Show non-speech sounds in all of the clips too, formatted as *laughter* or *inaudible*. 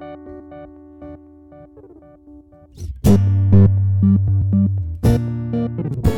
Thank you.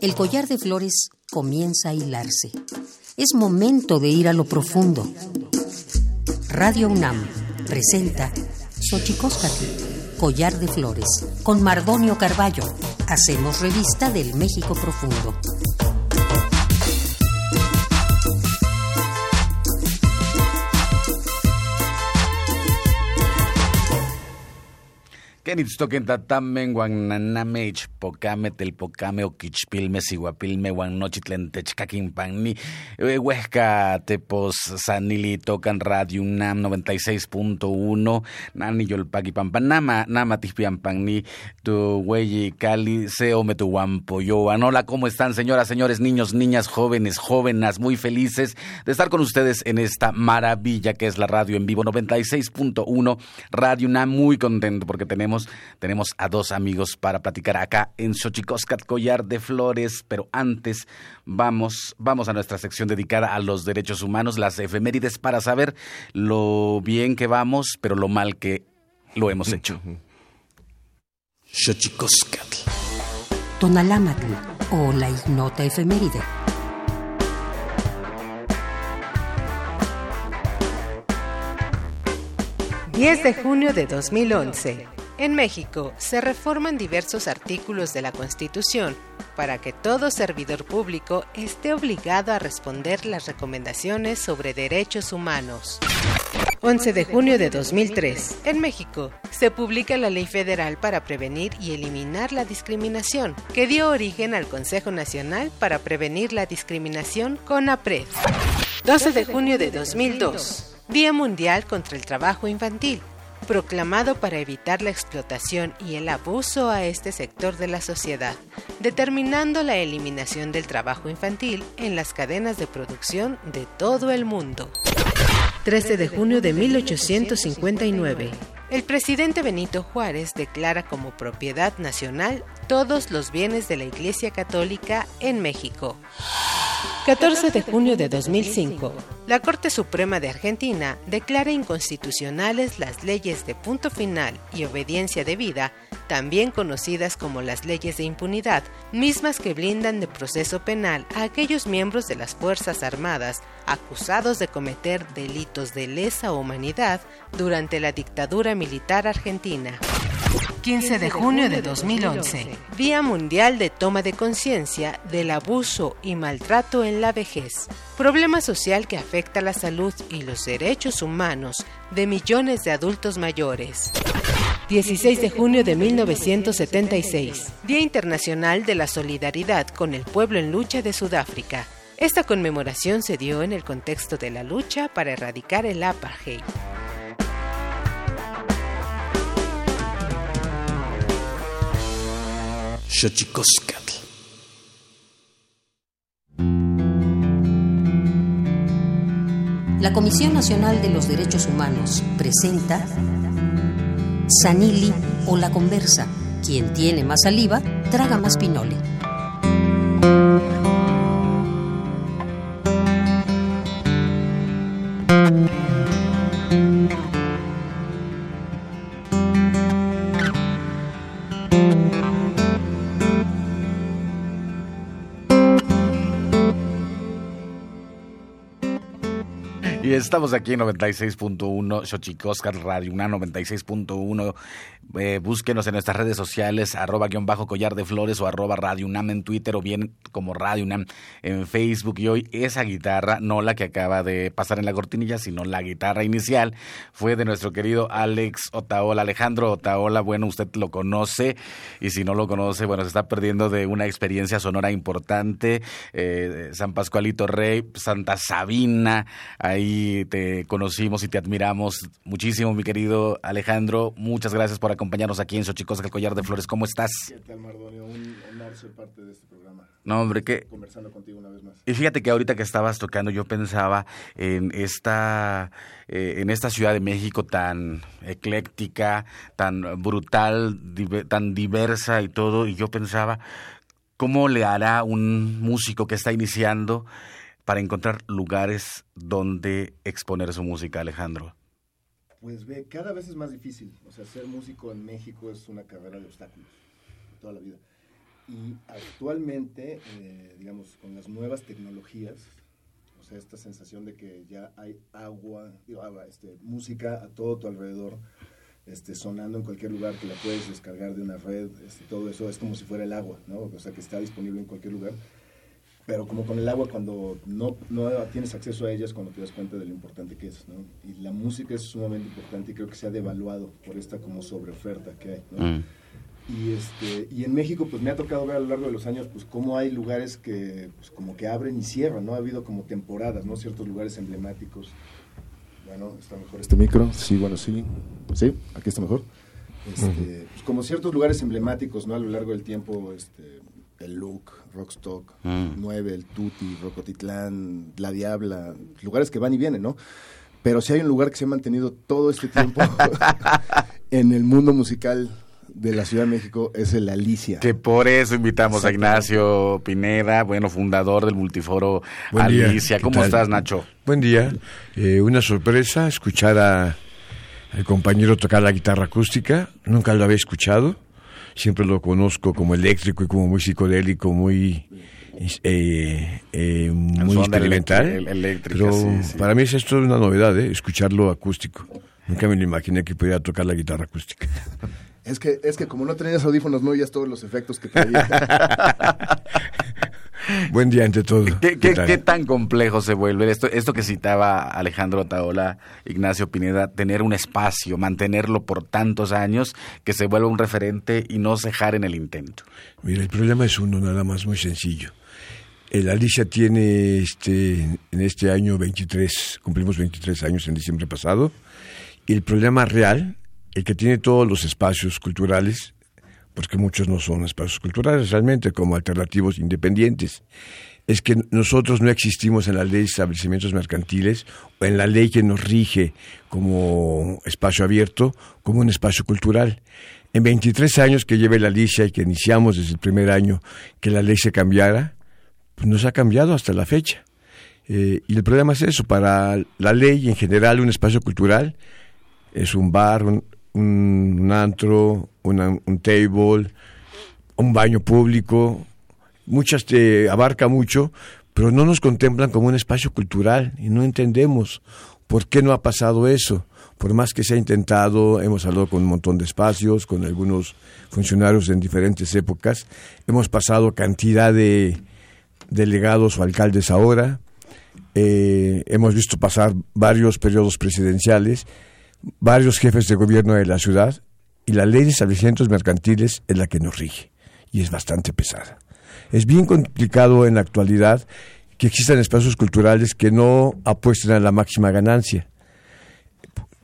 El collar de flores comienza a hilarse. Es momento de ir a lo profundo. Radio UNAM presenta Xochicóscatl, collar de flores, con Mardonio Carballo. Hacemos revista del México profundo. Kenitstoken tatamen guananame ichpocame telpocame oquichpilme siguapilme guanochitlen techcaquimpanni huesca tepos sanili tocan radio UNAM 96.1 nani yolpaqui pampa nama tispiampanni tu hueyi cali seo me tu guampoyoan hola cómo están señoras señores niños niñas jóvenes jóvenes muy felices de estar con ustedes en esta maravilla que es la radio en vivo 96.1 radio UNAM muy contento porque tenemos tenemos, a dos amigos para platicar acá en Xochicoscat Collar de Flores, pero antes vamos, vamos a nuestra sección dedicada a los derechos humanos, las efemérides, para saber lo bien que vamos, pero lo mal que lo hemos hecho. Xochicoscat. Tonalámatl o la ignota efeméride. 10 de junio de 2011. En México se reforman diversos artículos de la Constitución para que todo servidor público esté obligado a responder las recomendaciones sobre derechos humanos. 11 de junio de 2003. En México se publica la Ley Federal para Prevenir y Eliminar la Discriminación, que dio origen al Consejo Nacional para Prevenir la Discriminación CONAPRED. 12 de junio de 2002. Día Mundial contra el Trabajo Infantil proclamado para evitar la explotación y el abuso a este sector de la sociedad, determinando la eliminación del trabajo infantil en las cadenas de producción de todo el mundo. 13 de junio de 1859. El presidente Benito Juárez declara como propiedad nacional todos los bienes de la Iglesia Católica en México. 14 de junio de 2005. La Corte Suprema de Argentina declara inconstitucionales las leyes de punto final y obediencia debida, también conocidas como las leyes de impunidad, mismas que blindan de proceso penal a aquellos miembros de las Fuerzas Armadas acusados de cometer delitos de lesa humanidad durante la dictadura militar argentina. 15 de junio de 2011. Día Mundial de Toma de Conciencia del Abuso y Maltrato en la Vejez. Problema social que afecta la salud y los derechos humanos de millones de adultos mayores. 16 de junio de 1976. Día Internacional de la Solidaridad con el Pueblo en Lucha de Sudáfrica. Esta conmemoración se dio en el contexto de la lucha para erradicar el apartheid. La Comisión Nacional de los Derechos Humanos presenta Sanili o la conversa. Quien tiene más saliva, traga más pinole. Estamos aquí en 96.1, Xochicoscar Radio Una 96.1. Eh, búsquenos en nuestras redes sociales, arroba guion bajo collar de flores o arroba Radio UNAM en Twitter o bien como Radio UNAM en Facebook. Y hoy esa guitarra, no la que acaba de pasar en la cortinilla, sino la guitarra inicial, fue de nuestro querido Alex Otaola. Alejandro Otaola, bueno, usted lo conoce y si no lo conoce, bueno, se está perdiendo de una experiencia sonora importante. Eh, San Pascualito Rey, Santa Sabina, ahí te conocimos y te admiramos muchísimo, mi querido Alejandro. Muchas gracias por acompañarnos aquí en Xochicos del Collar de Flores. ¿Cómo estás? ¿Qué tal, Mardonio? Un honor ser parte de este programa. No, hombre, que... Conversando contigo una vez más. Y fíjate que ahorita que estabas tocando, yo pensaba en esta, eh, en esta Ciudad de México tan ecléctica, tan brutal, tan diversa y todo, y yo pensaba, ¿cómo le hará un músico que está iniciando para encontrar lugares donde exponer su música, Alejandro? Pues ve, cada vez es más difícil. O sea, ser músico en México es una carrera de obstáculos toda la vida. Y actualmente, eh, digamos, con las nuevas tecnologías, o sea, esta sensación de que ya hay agua, digo, agua, este, música a todo tu alrededor, este, sonando en cualquier lugar que la puedes descargar de una red, este, todo eso es como si fuera el agua, ¿no? O sea, que está disponible en cualquier lugar. Pero como con el agua, cuando no, no tienes acceso a ellas, cuando te das cuenta de lo importante que es, ¿no? Y la música es sumamente importante y creo que se ha devaluado por esta como sobreoferta que hay, ¿no? Mm. Y, este, y en México, pues me ha tocado ver a lo largo de los años, pues cómo hay lugares que, pues, como que abren y cierran, ¿no? Ha habido como temporadas, ¿no? Ciertos lugares emblemáticos. Bueno, está mejor este micro. Sí, bueno, sí. Sí, aquí está mejor. Este, pues como ciertos lugares emblemáticos, ¿no? A lo largo del tiempo, este, el Look, Rockstock, 9, el Tuti, Rocotitlán, La Diabla, lugares que van y vienen, ¿no? Pero si hay un lugar que se ha mantenido todo este tiempo *laughs* *laughs* en el mundo musical de la Ciudad de México es el Alicia. Que por eso invitamos a Ignacio Pineda, bueno, fundador del multiforo Alicia. ¿Cómo estás, Nacho? Buen día. Eh, una sorpresa escuchar a el compañero tocar la guitarra acústica. Nunca lo había escuchado. Siempre lo conozco como eléctrico y como muy psicodélico, muy eh, eh, muy experimental. pero para mí es esto una novedad, ¿eh? escucharlo acústico. Nunca me lo imaginé que pudiera tocar la guitarra acústica. Es que, es que como no tenías audífonos, no oías todos los efectos que traía. *laughs* Buen día ante todo. ¿Qué, tan complejo se vuelve esto, esto que citaba Alejandro Taola, Ignacio Pineda, tener un espacio, mantenerlo por tantos años, que se vuelva un referente y no cejar en el intento? Mira, el problema es uno nada más muy sencillo. El Alicia tiene este, en este año 23, cumplimos 23 años en diciembre pasado, y el problema real el que tiene todos los espacios culturales, porque muchos no son espacios culturales realmente, como alternativos independientes, es que nosotros no existimos en la ley de establecimientos mercantiles o en la ley que nos rige como espacio abierto, como un espacio cultural. En 23 años que lleve la Alicia y que iniciamos desde el primer año que la ley se cambiara, pues nos ha cambiado hasta la fecha. Eh, y el problema es eso, para la ley en general un espacio cultural es un bar, un, un, antro, un table, un baño público, muchas te abarca mucho, pero no nos contemplan como un espacio cultural y no entendemos por qué no ha pasado eso. Por más que se ha intentado, hemos hablado con un montón de espacios, con algunos funcionarios en diferentes épocas, hemos pasado cantidad de delegados o alcaldes ahora, eh, hemos visto pasar varios periodos presidenciales varios jefes de gobierno de la ciudad y la ley de establecimientos mercantiles es la que nos rige y es bastante pesada. Es bien complicado en la actualidad que existan espacios culturales que no apuesten a la máxima ganancia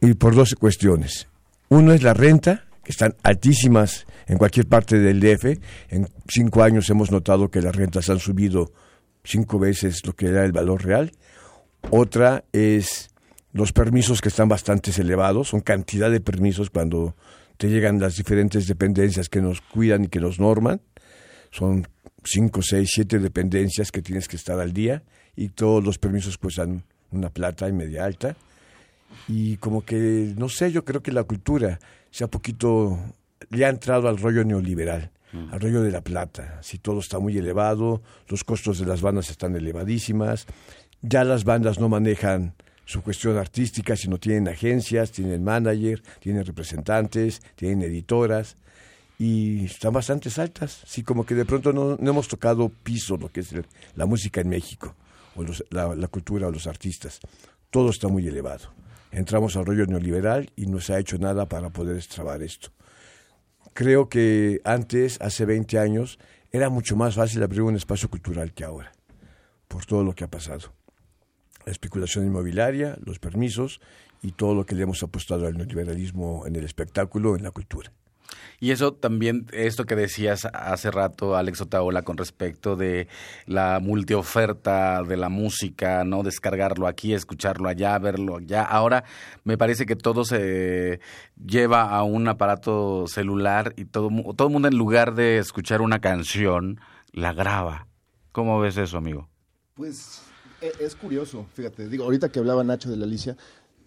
y por dos cuestiones. Uno es la renta, que están altísimas en cualquier parte del DF. En cinco años hemos notado que las rentas han subido cinco veces lo que era el valor real. Otra es los permisos que están bastante elevados, son cantidad de permisos cuando te llegan las diferentes dependencias que nos cuidan y que nos norman. Son cinco, seis, siete dependencias que tienes que estar al día y todos los permisos cuestan una plata y media alta. Y como que, no sé, yo creo que la cultura se ha poquito, le ha entrado al rollo neoliberal, mm. al rollo de la plata. Si todo está muy elevado, los costos de las bandas están elevadísimas, ya las bandas no manejan su cuestión artística, si no tienen agencias, tienen manager, tienen representantes, tienen editoras y están bastante altas. Sí, como que de pronto no, hemos tocado piso lo que es la música en México, o la, cultura o los artistas. Todo está muy elevado. Entramos al rollo neoliberal y no se ha hecho nada para poder extrabar esto. Creo que antes, hace 20 años, era mucho más fácil abrir un espacio cultural que ahora, por todo lo que ha pasado la especulación inmobiliaria, los permisos y todo lo que le hemos apostado al neoliberalismo en el espectáculo, en la cultura. Y eso también, esto que decías hace rato, Alex Otaola, con respecto de la multioferta de la música, ¿no? Descargarlo aquí, escucharlo allá, verlo allá. Ahora me parece que todo se lleva a un aparato celular y todo, todo el mundo en lugar de escuchar una canción, la graba. ¿Cómo ves eso, amigo? Pues es curioso, fíjate, digo, ahorita que hablaba Nacho de la Alicia,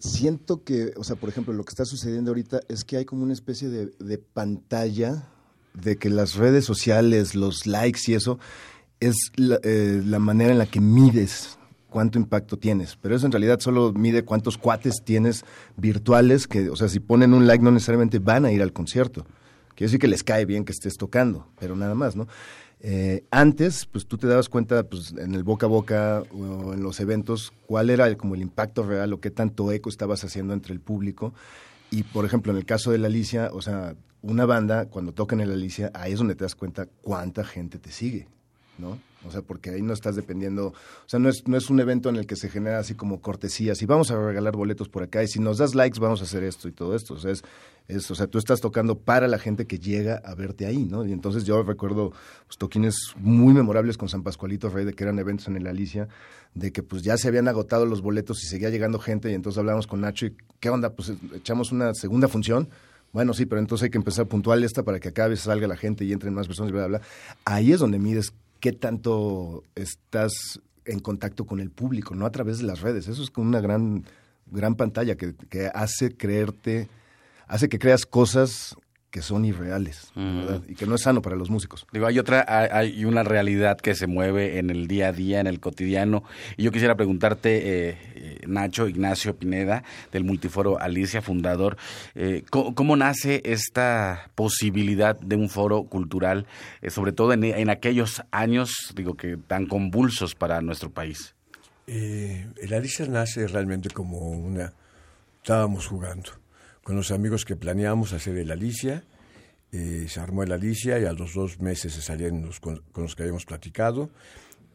siento que, o sea, por ejemplo, lo que está sucediendo ahorita es que hay como una especie de, pantalla de que las redes sociales, los likes y eso, es eh, la, manera en la que mides cuánto impacto tienes. Pero eso en realidad solo mide cuántos cuates tienes virtuales que, o sea, si ponen un like no necesariamente van a ir al concierto. Quiere decir que les cae bien que estés tocando, pero nada más, ¿no? Eh, antes, pues tú te dabas cuenta pues, en el boca a boca o en los eventos cuál era el, como el impacto real o qué tanto eco estabas haciendo entre el público. Y, por ejemplo, en el caso de la Alicia, o sea, una banda, cuando tocan en la Alicia, ahí es donde te das cuenta cuánta gente te sigue, ¿no? O sea, porque ahí no estás dependiendo, o sea, no es, no es un evento en el que se genera así como cortesías y vamos a regalar boletos por acá y si nos das likes vamos a hacer esto y todo esto. O sea, es, o sea, tú estás tocando para la gente que llega a verte ahí, ¿no? Y entonces yo recuerdo pues, toquines muy memorables con San Pascualito Rey, de que eran eventos en el Alicia, de que pues ya se habían agotado los boletos y seguía llegando gente y entonces hablamos con Nacho y ¿qué onda? Pues echamos una segunda función. Bueno, sí, pero entonces hay que empezar puntual esta para que acá a veces salga la gente y entren más personas bla, bla, bla. Ahí es donde mides qué tanto estás en contacto con el público, no a través de las redes. Eso es como una gran, gran pantalla que, que hace creerte, hace que creas cosas que son irreales, ¿verdad? Y que no es sano para los músicos. Digo, hay otra, hay una realidad que se mueve en el día a día, en el cotidiano. Y yo quisiera preguntarte, eh, eh Nacho Ignacio Pineda, del Multiforo Alicia, fundador, eh, ¿cómo, nace esta posibilidad de un foro cultural, eh, sobre todo en, en, aquellos años, digo, que tan convulsos para nuestro país? el Alicia nace realmente como una... Estábamos jugando con los amigos que planeamos hacer el Alicia. Eh, se armó el Alicia y a los dos meses se salían los con, los que habíamos platicado.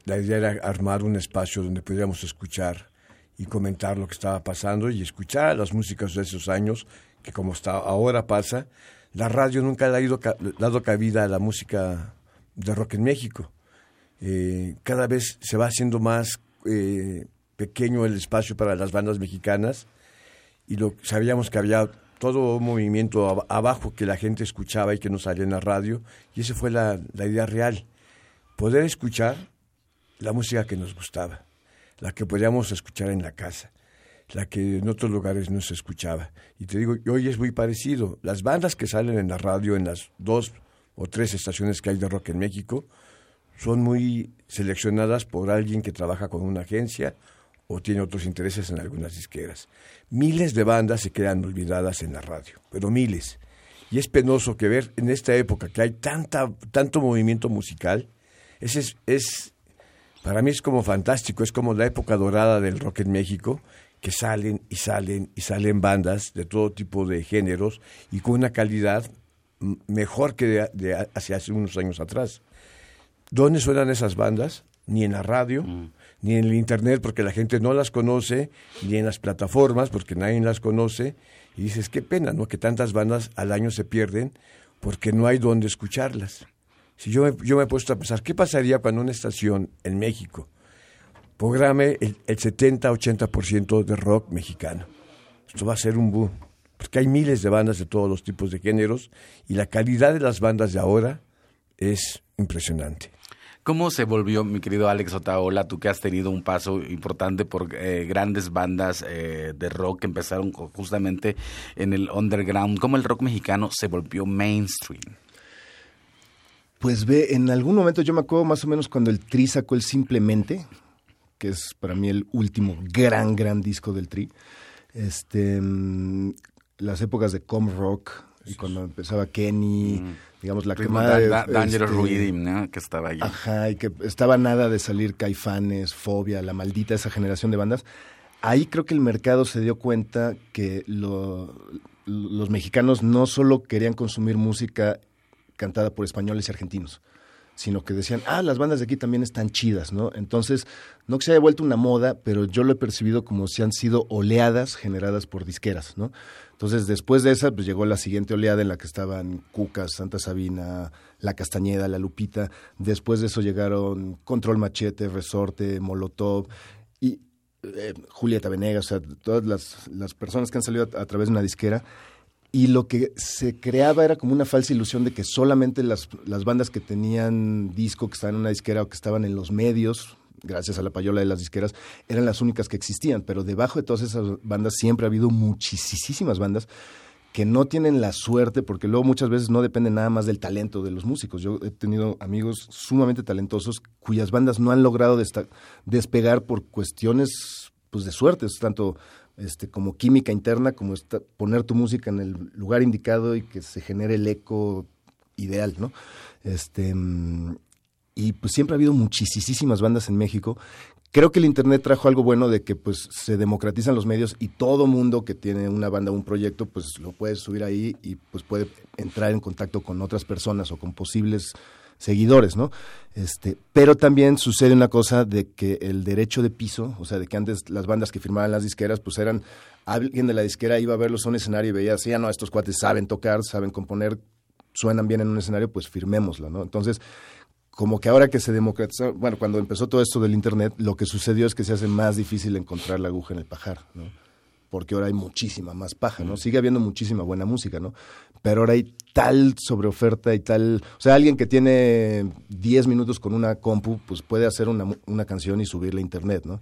La idea era armar un espacio donde pudiéramos escuchar y comentar lo que estaba pasando y escuchar las músicas de esos años, que como está ahora pasa, la radio nunca le ha ido, dado cabida a la música de rock en México. Eh, cada vez se va haciendo más eh, pequeño el espacio para las bandas mexicanas y lo, sabíamos que había todo movimiento abajo que la gente escuchaba y que no salía en la radio, y esa fue la, la idea real, poder escuchar la música que nos gustaba, la que podíamos escuchar en la casa, la que en otros lugares no se escuchaba. Y te digo, hoy es muy parecido. Las bandas que salen en la radio, en las dos o tres estaciones que hay de rock en México, son muy seleccionadas por alguien que trabaja con una agencia o tiene otros intereses en algunas disqueras. Miles de bandas se quedan olvidadas en la radio, pero miles. Y es penoso que ver en esta época que hay tanta, tanto movimiento musical, ese es, es, para mí es como fantástico, es como la época dorada del rock en México, que salen y salen y salen bandas de todo tipo de géneros y con una calidad mejor que de, hace, hace unos años atrás. ¿Dónde suenan esas bandas? Ni en la radio, mm ni en el Internet porque la gente no las conoce, ni en las plataformas porque nadie las conoce. Y dices, qué pena, ¿no? Que tantas bandas al año se pierden porque no hay dónde escucharlas. Si yo me, yo me he puesto a pensar, ¿qué pasaría cuando una estación en México programe el, el 70-80% de rock mexicano? Esto va a ser un boom, porque hay miles de bandas de todos los tipos de géneros y la calidad de las bandas de ahora es impresionante. ¿Cómo se volvió, mi querido Alex Otaola, tú que has tenido un paso importante por eh, grandes bandas eh, de rock que empezaron justamente en el underground? ¿Cómo el rock mexicano se volvió mainstream? Pues ve, en algún momento yo me acuerdo más o menos cuando el Tri sacó el Simplemente, que es para mí el último gran, gran disco del Tri. Este, mm, las épocas de com rock, y cuando empezaba Kenny, mm digamos, la quemada de... Dangerous este, ¿no? Que estaba ahí. Ajá, y que estaba nada de salir Caifanes, Fobia, la maldita esa generación de bandas. Ahí creo que el mercado se dio cuenta que lo, los mexicanos no solo querían consumir música cantada por españoles y argentinos, sino que decían, ah, las bandas de aquí también están chidas, ¿no? Entonces, no que se haya vuelto una moda, pero yo lo he percibido como si han sido oleadas generadas por disqueras, ¿no? Entonces, después de esa, pues llegó la siguiente oleada en la que estaban Cucas, Santa Sabina, La Castañeda, La Lupita. Después de eso llegaron Control Machete, Resorte, Molotov y eh, Julieta Venegas, o sea, todas las, las personas que han salido a, través de una disquera. Y lo que se creaba era como una falsa ilusión de que solamente las, las bandas que tenían disco, que estaban en una disquera o que estaban en los medios, gracias a la payola de las disqueras, eran las únicas que existían, pero debajo de todas esas bandas siempre ha habido muchísimas bandas que no tienen la suerte, porque luego muchas veces no depende nada más del talento de los músicos. Yo he tenido amigos sumamente talentosos cuyas bandas no han logrado despegar por cuestiones pues, de suerte, tanto este, como química interna, como poner tu música en el lugar indicado y que se genere el eco ideal, ¿no? Este, mm, y pues siempre ha habido muchísimas bandas en México. Creo que el internet trajo algo bueno de que pues se democratizan los medios y todo mundo que tiene una banda o un proyecto pues lo puede subir ahí y pues puede entrar en contacto con otras personas o con posibles seguidores, ¿no? Este, pero también sucede una cosa de que el derecho de piso, o sea, de que antes las bandas que firmaban las disqueras, pues eran alguien de la disquera iba a verlos en un escenario y veía así, ya no, estos cuates saben tocar, saben componer, suenan bien en un escenario, pues firmémoslo, ¿no? Entonces, como que ahora que se democratizó, bueno, cuando empezó todo esto del Internet, lo que sucedió es que se hace más difícil encontrar la aguja en el pajar, ¿no? Porque ahora hay muchísima más paja, ¿no? Sigue habiendo muchísima buena música, ¿no? Pero ahora hay tal sobreoferta y tal... O sea, alguien que tiene 10 minutos con una compu, pues puede hacer una, una canción y subirla a Internet, ¿no?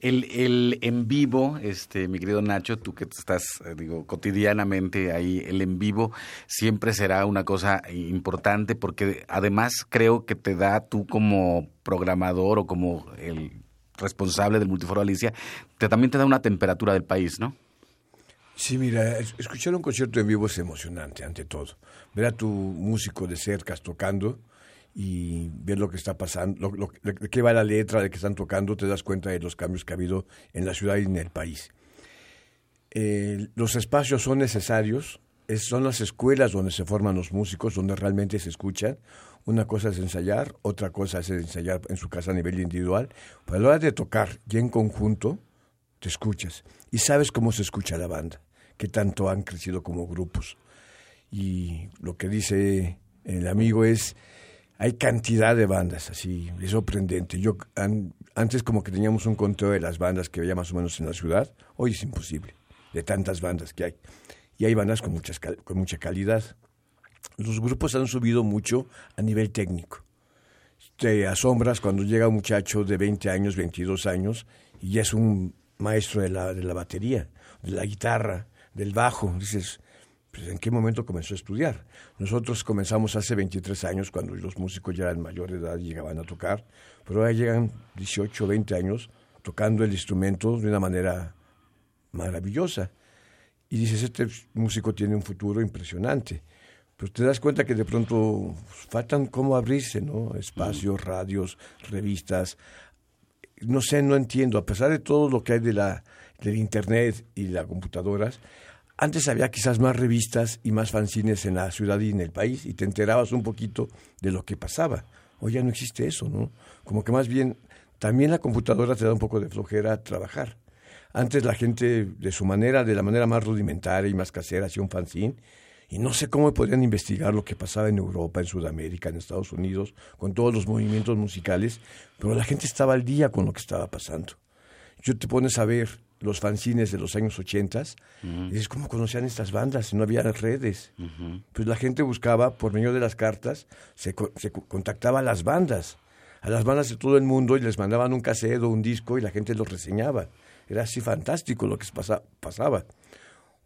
El, el en vivo, este, mi querido Nacho, tú que estás, eh, digo, cotidianamente ahí, el en vivo siempre será una cosa importante porque además creo que te da tú como programador o como el responsable del Multiforo Alicia, te, también te da una temperatura del país, ¿no? Sí, mira, escuchar un concierto en vivo es emocionante, ante todo. Ver a tu músico de cerca tocando y ver lo que está pasando, lo, de qué va la letra, de qué están tocando, te das cuenta de los cambios que ha habido en la ciudad y en el país. Eh, los espacios son necesarios, son las escuelas donde se forman los músicos, donde realmente se escuchan. Una cosa es ensayar, otra cosa es ensayar en su casa a nivel individual. Pero a la hora de tocar y en conjunto, te escuchas y sabes cómo se escucha la banda, qué tanto han crecido como grupos. Y lo que dice el amigo es, hay cantidad de bandas, así, es sorprendente. Yo antes como que teníamos un conteo de las bandas que había más o menos en la ciudad, hoy es imposible, de tantas bandas que hay. Y hay bandas con, muchas, con mucha calidad. Los grupos han subido mucho a nivel técnico. Te asombras cuando llega un muchacho de 20 años, 22 años, y ya es un maestro de la, de la batería, de la guitarra, del bajo. Dices, pues, ¿en qué momento comenzó a estudiar? Nosotros comenzamos hace 23 años, cuando los músicos ya eran mayor de edad y llegaban a tocar, pero ahora llegan 18, 20 años tocando el instrumento de una manera maravillosa. Y dices, este músico tiene un futuro impresionante. Pero te das cuenta que de pronto faltan cómo abrirse, ¿no? Espacios, radios, revistas. No sé, no entiendo. A pesar de todo lo que hay de la, del Internet y las computadoras, antes había quizás más revistas y más fanzines en la ciudad y en el país y te enterabas un poquito de lo que pasaba. Hoy ya no existe eso, ¿no? Como que más bien también la computadora te da un poco de flojera trabajar. Antes la gente de su manera, de la manera más rudimentaria y más casera, hacía un fanzine y no sé cómo podían investigar lo que pasaba en Europa, en Sudamérica, en Estados Unidos, con todos los movimientos musicales, pero la gente estaba al día con lo que estaba pasando. Yo te pones a ver los fanzines de los años 80 y dices, ¿cómo conocían estas bandas? No había redes. Pues la gente buscaba, por medio de las cartas, se, se, contactaba a las bandas, a las bandas de todo el mundo y les mandaban un cassette o un disco y la gente los reseñaba. Era así fantástico lo que pasaba.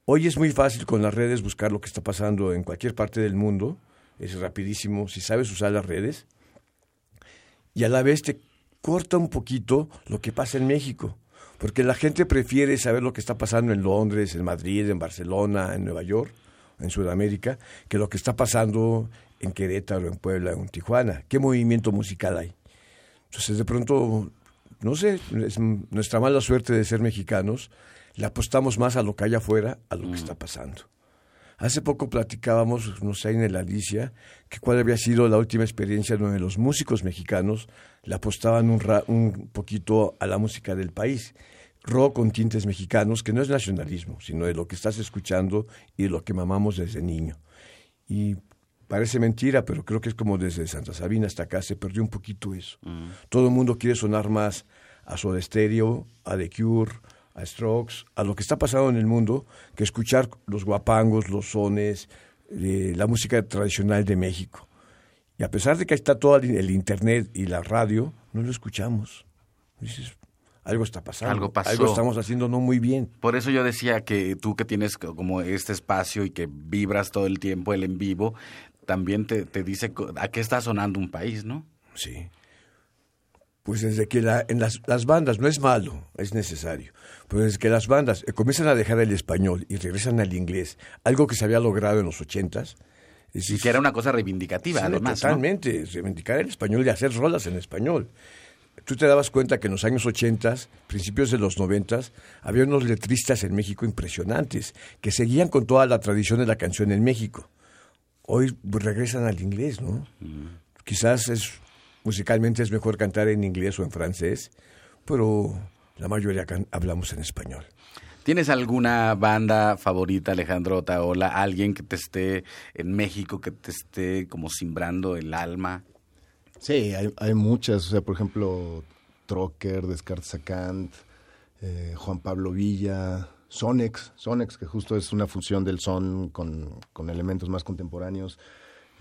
Hoy es muy fácil con las redes buscar lo que está pasando en cualquier parte del mundo. Es rapidísimo si sabes usar las redes. Y a la vez te corta un poquito lo que pasa en México porque la gente prefiere saber lo que está pasando en Londres, en Madrid, en Barcelona, en Nueva York, en Sudamérica, que lo que está pasando en Querétaro, en Puebla, en Tijuana. ¿Qué movimiento musical hay? Entonces, de pronto, no sé, es nuestra mala suerte de ser mexicanos, le apostamos más a lo que hay afuera, a lo que mm. está pasando. Hace poco platicábamos, no sé, en el Alicia, que cuál había sido la última experiencia donde los músicos mexicanos le apostaban un, un poquito a la música del país rock con tintes mexicanos, que no es nacionalismo, sino de lo que estás escuchando y de lo que mamamos desde niño. Y parece mentira, pero creo que es como desde Santa Sabina hasta acá se perdió un poquito eso. Mm. Todo el mundo quiere sonar más a Soda Stereo, a The Cure, a Strokes, a lo que está pasando en el mundo, que escuchar los guapangos, los sones, eh, la música tradicional de México. Y a pesar de que está todo el internet y la radio, no lo escuchamos. Dices, algo está pasando. Algo pasó. Algo estamos haciendo no muy bien. Por eso yo decía que tú que tienes como este espacio y que vibras todo el tiempo el en vivo, también te, te dice a qué está sonando un país, ¿no? Sí. Pues desde que la, en las, las, bandas, no es malo, es necesario, pero desde que las bandas eh, comienzan a dejar el español y regresan al inglés, algo que se había logrado en los ochentas, y que era una cosa reivindicativa, además. Totalmente, reivindicar el español y hacer rolas en español. Tú te dabas cuenta que en los años 80, principios de los 90, había unos letristas en México impresionantes que seguían con toda la tradición de la canción en México. Hoy regresan al inglés, ¿no? Mm. Quizás es musicalmente es mejor cantar en inglés o en francés, pero la mayoría hablamos en español. ¿Tienes alguna banda favorita, Alejandro Taola? ¿Alguien que te esté en México, que te esté como simbrando el alma? Sí, hay, muchas. O sea, por ejemplo, Trocker, Descartes eh, Juan Pablo Villa, Sonex, Sonex, que justo es una fusión del son con, con elementos más contemporáneos.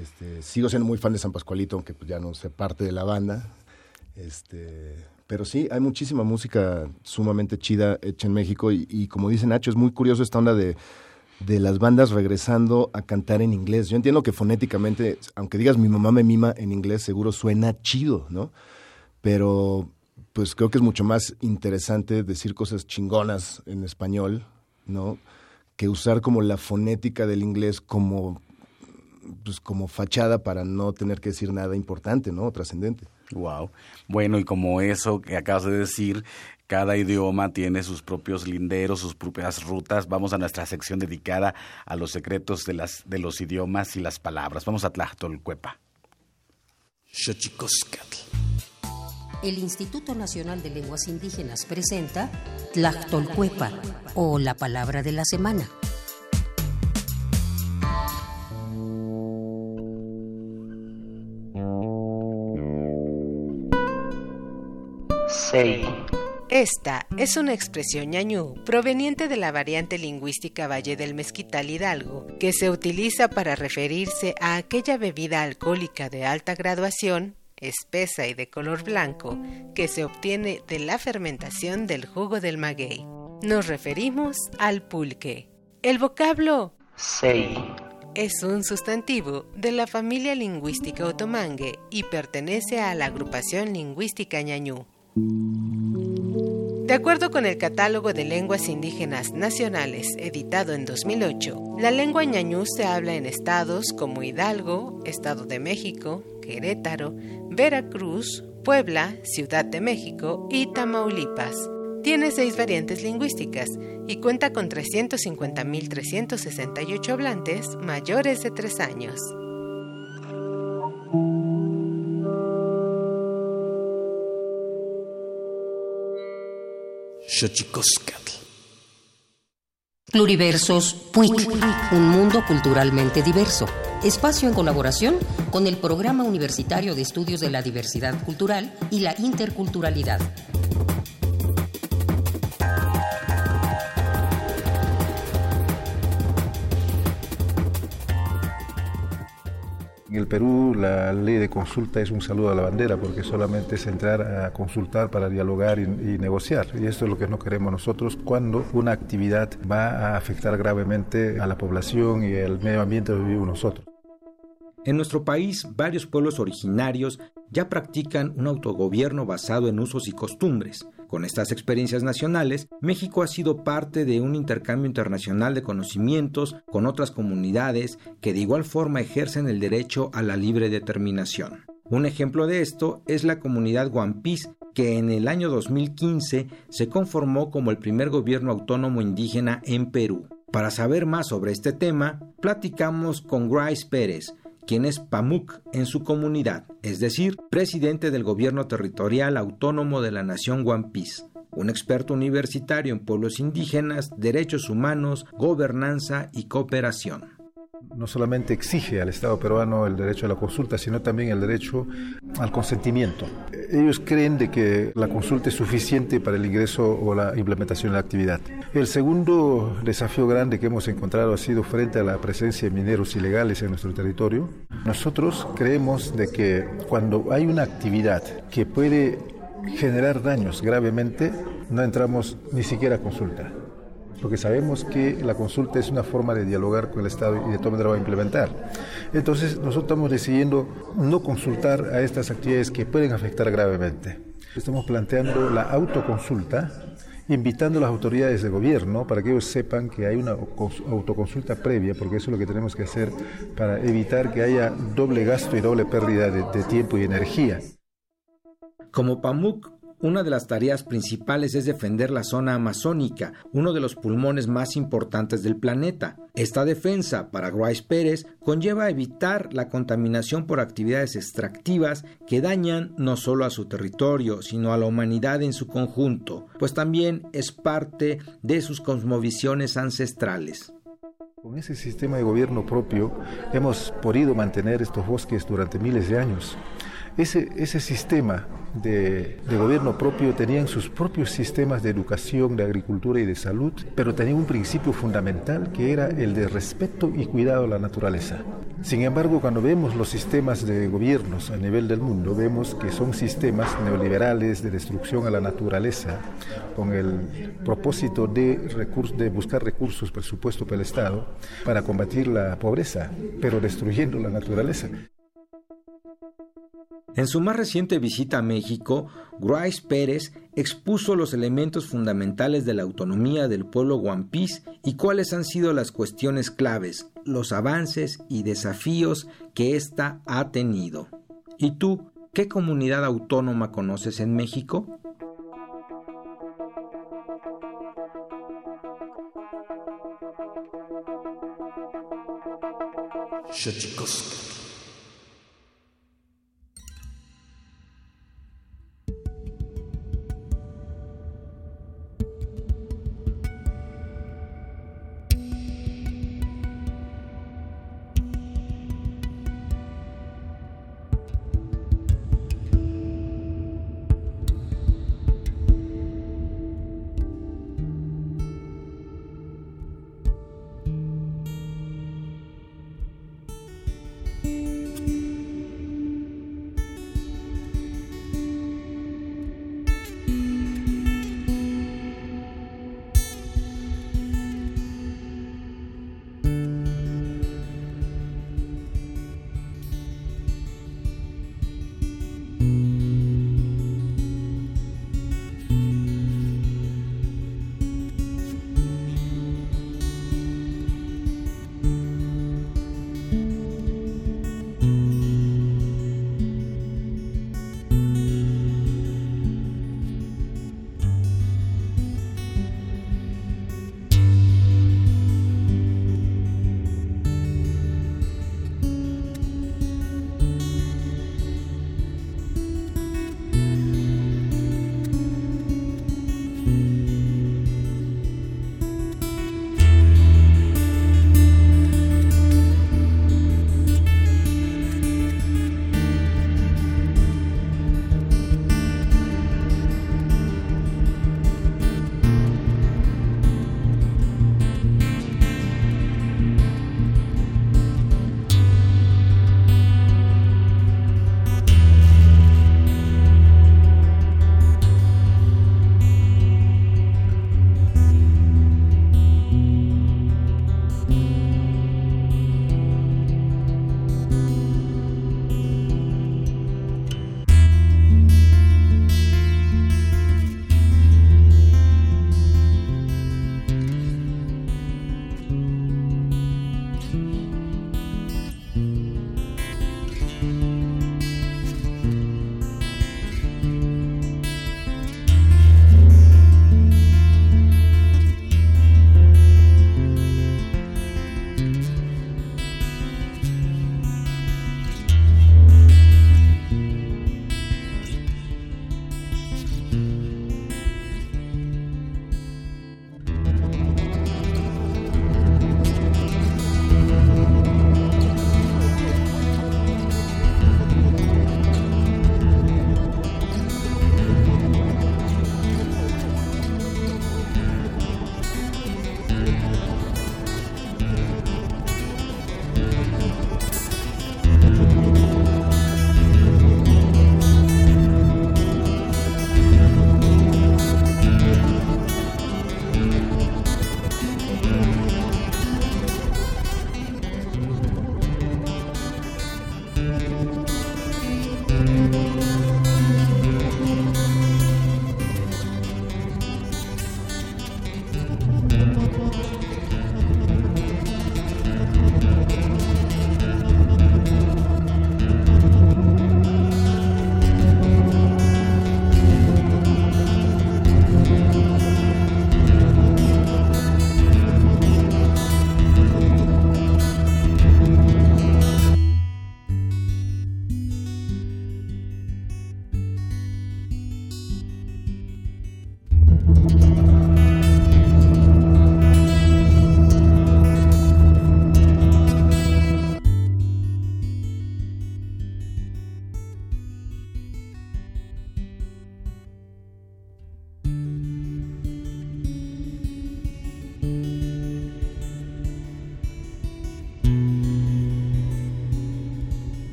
Este, sigo siendo muy fan de San Pascualito, aunque pues ya no sé parte de la banda. Este, pero sí, hay muchísima música sumamente chida hecha en México y, como dice Nacho, es muy curioso esta onda de, de, las bandas regresando a cantar en inglés. Yo entiendo que fonéticamente, aunque digas mi mamá me mima en inglés, seguro suena chido, ¿no? Pero pues creo que es mucho más interesante decir cosas chingonas en español, ¿no? Que usar como la fonética del inglés como pues como fachada para no tener que decir nada importante, ¿no? Trascendente. Wow. Bueno, y como eso que acabas de decir, cada idioma tiene sus propios linderos, sus propias rutas. Vamos a nuestra sección dedicada a los secretos de, las, de los idiomas y las palabras. Vamos a Tlachtolcuepa. El Instituto Nacional de Lenguas Indígenas presenta Tlachtolcuepa o la palabra de la semana. Esta es una expresión ñañú proveniente de la variante lingüística Valle del Mezquital Hidalgo, que se utiliza para referirse a aquella bebida alcohólica de alta graduación, espesa y de color blanco, que se obtiene de la fermentación del jugo del maguey. Nos referimos al pulque. El vocablo sei es un sustantivo de la familia lingüística otomangue y pertenece a la agrupación lingüística ñañú. De acuerdo con el Catálogo de Lenguas Indígenas Nacionales, editado en 2008, la lengua ñañú se habla en estados como Hidalgo, Estado de México, Querétaro, Veracruz, Puebla, Ciudad de México y Tamaulipas. Tiene seis variantes lingüísticas y cuenta con 350.368 hablantes mayores de tres años. Pluriversos PUIC, un mundo culturalmente diverso. Espacio en colaboración con el Programa Universitario de Estudios de la Diversidad Cultural y la Interculturalidad. En el Perú la ley de consulta es un saludo a la bandera porque solamente es entrar a consultar para dialogar y, negociar. Y esto es lo que no queremos nosotros cuando una actividad va a afectar gravemente a la población y al medio ambiente donde vivimos nosotros. En nuestro país, varios pueblos originarios ya practican un autogobierno basado en usos y costumbres. Con estas experiencias nacionales, México ha sido parte de un intercambio internacional de conocimientos con otras comunidades que de igual forma ejercen el derecho a la libre determinación. Un ejemplo de esto es la comunidad Guampís, que en el año 2015 se conformó como el primer gobierno autónomo indígena en Perú. Para saber más sobre este tema, platicamos con Grace Pérez, quien es PAMUC en su comunidad, es decir, presidente del gobierno territorial autónomo de la nación One Piece, un experto universitario en pueblos indígenas, derechos humanos, gobernanza y cooperación no solamente exige al Estado peruano el derecho a la consulta, sino también el derecho al consentimiento. Ellos creen de que la consulta es suficiente para el ingreso o la implementación de la actividad. El segundo desafío grande que hemos encontrado ha sido frente a la presencia de mineros ilegales en nuestro territorio. Nosotros creemos de que cuando hay una actividad que puede generar daños gravemente, no entramos ni siquiera a consulta porque sabemos que la consulta es una forma de dialogar con el Estado y de todas maneras va a implementar. Entonces, nosotros estamos decidiendo no consultar a estas actividades que pueden afectar gravemente. Estamos planteando la autoconsulta invitando a las autoridades de gobierno para que ellos sepan que hay una autoconsulta previa, porque eso es lo que tenemos que hacer para evitar que haya doble gasto y doble pérdida de, de tiempo y energía. Como PAMUC una de las tareas principales es defender la zona amazónica, uno de los pulmones más importantes del planeta. Esta defensa, para Grace Pérez, conlleva evitar la contaminación por actividades extractivas que dañan no solo a su territorio, sino a la humanidad en su conjunto, pues también es parte de sus cosmovisiones ancestrales. Con ese sistema de gobierno propio hemos podido mantener estos bosques durante miles de años. Ese, ese sistema de, gobierno propio tenían sus propios sistemas de educación, de agricultura y de salud, pero tenían un principio fundamental que era el de respeto y cuidado a la naturaleza. Sin embargo, cuando vemos los sistemas de gobiernos a nivel del mundo, vemos que son sistemas neoliberales de destrucción a la naturaleza, con el propósito de, de buscar recursos, presupuesto para el Estado, para combatir la pobreza, pero destruyendo la naturaleza. En su más reciente visita a México, Grice Pérez expuso los elementos fundamentales de la autonomía del pueblo guampís y cuáles han sido las cuestiones claves, los avances y desafíos que ésta ha tenido. ¿Y tú, qué comunidad autónoma conoces en México?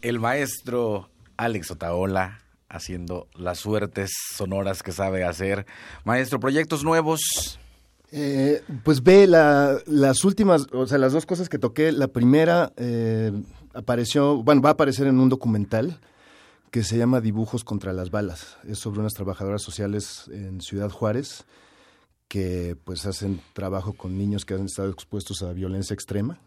El maestro Alex Otaola haciendo las suertes sonoras que sabe hacer. Maestro, proyectos nuevos. Eh, pues ve las últimas, o sea, las dos cosas que toqué. La primera eh, apareció, bueno, va a aparecer en un documental que se llama Dibujos contra las balas. Es sobre unas trabajadoras sociales en Ciudad Juárez que pues hacen trabajo con niños que han estado expuestos a violencia extrema.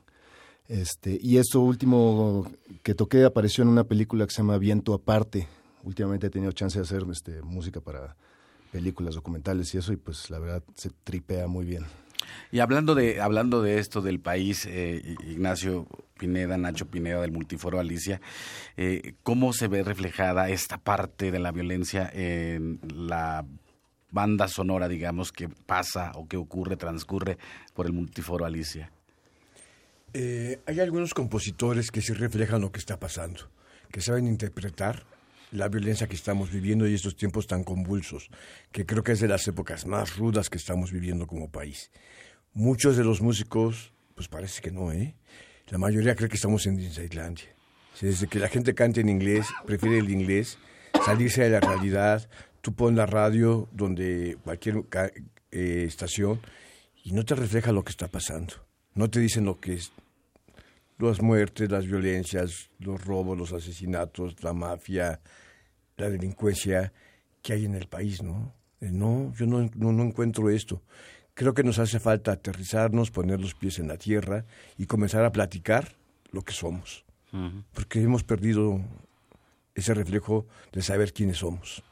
Este, y esto último que toqué apareció en una película que se llama Viento Aparte. Últimamente he tenido chance de hacer este, música para películas, documentales y eso, y pues la verdad se tripea muy bien. Y hablando de, hablando de esto del país, eh, Ignacio Pineda, Nacho Pineda del Multiforo Alicia, eh, ¿cómo se ve reflejada esta parte de la violencia en la banda sonora, digamos, que pasa o que ocurre, transcurre por el Multiforo Alicia? Eh, hay algunos compositores que sí reflejan lo que está pasando, que saben interpretar la violencia que estamos viviendo y estos tiempos tan convulsos, que creo que es de las épocas más rudas que estamos viviendo como país. Muchos de los músicos, pues parece que no, ¿eh? La mayoría cree que estamos en Islandia. Desde que la gente canta en inglés, prefiere el inglés, salirse de la realidad, tú pones la radio donde cualquier eh, estación y no te refleja lo que está pasando. No te dicen lo que es las muertes, las violencias, los robos, los asesinatos, la mafia, la delincuencia que hay en el país, ¿no? Eh, no, yo no, no, no encuentro esto. Creo que nos hace falta aterrizarnos, poner los pies en la tierra y comenzar a platicar lo que somos. Porque hemos perdido ese reflejo de saber quiénes somos.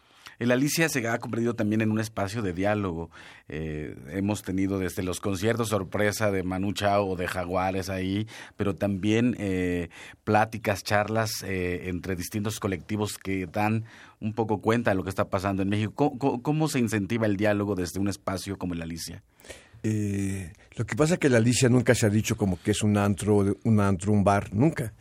El Alicia se ha convertido también en un espacio de diálogo. Eh, hemos tenido desde los conciertos sorpresa de Manu Chao o de Jaguares ahí, pero también eh, pláticas, charlas eh, entre distintos colectivos que dan un poco cuenta de lo que está pasando en México. ¿Cómo, se incentiva el diálogo desde un espacio como el Alicia? lo que pasa es que la Alicia nunca se ha dicho como que es un antro, un antro, un bar, nunca.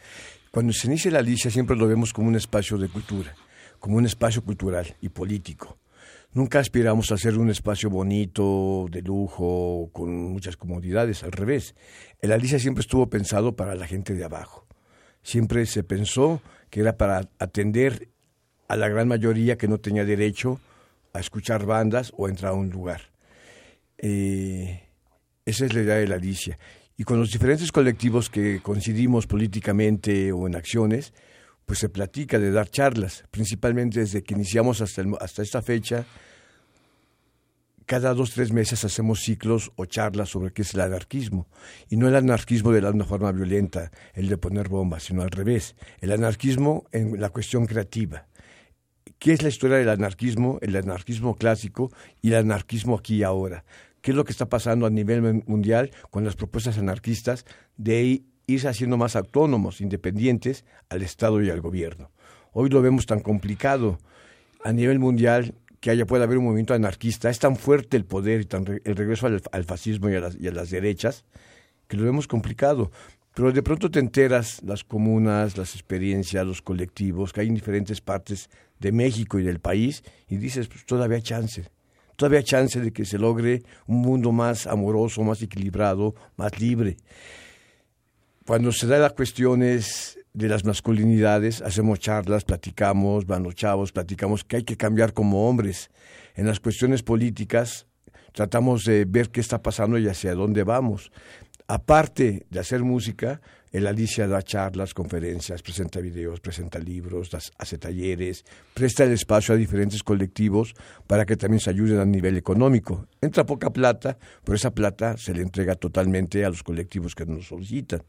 Cuando se inicia la Alicia siempre lo vemos como un espacio de cultura como un espacio cultural y político. Nunca aspiramos a ser un espacio bonito, de lujo, con muchas comodidades, al revés. El Alicia siempre estuvo pensado para la gente de abajo. Siempre se pensó que era para atender a la gran mayoría que no tenía derecho a escuchar bandas o entrar a un lugar. Eh, esa es la idea de la Alicia. Y con los diferentes colectivos que coincidimos políticamente o en acciones, pues se platica de dar charlas, principalmente desde que iniciamos hasta, hasta esta fecha. Cada dos, tres meses hacemos ciclos o charlas sobre qué es el anarquismo. Y no el anarquismo de la una forma violenta, el de poner bombas, sino al revés. El anarquismo en la cuestión creativa. ¿Qué es la historia del anarquismo, el anarquismo clásico y el anarquismo aquí y ahora? ¿Qué es lo que está pasando a nivel mundial con las propuestas anarquistas de irse haciendo más autónomos, independientes al Estado y al gobierno. Hoy lo vemos tan complicado a nivel mundial que haya pueda haber un movimiento anarquista. Es tan fuerte el poder y tan el regreso al, fascismo y a, las, y a las derechas que lo vemos complicado. Pero de pronto te enteras las comunas, las experiencias, los colectivos, que hay en diferentes partes de México y del país, y dices, pues todavía hay chance, todavía hay chance de que se logre un mundo más amoroso, más equilibrado, más libre. Cuando se da las cuestiones de las masculinidades, hacemos charlas, platicamos, van los chavos, platicamos que hay que cambiar como hombres. En las cuestiones políticas tratamos de ver qué está pasando y hacia dónde vamos. Aparte de hacer música, el Alicia da charlas, conferencias, presenta videos, presenta libros, hace talleres, presta el espacio a diferentes colectivos para que también se ayuden a nivel económico. Entra poca plata, pero esa plata se le entrega totalmente a los colectivos que nos solicitan.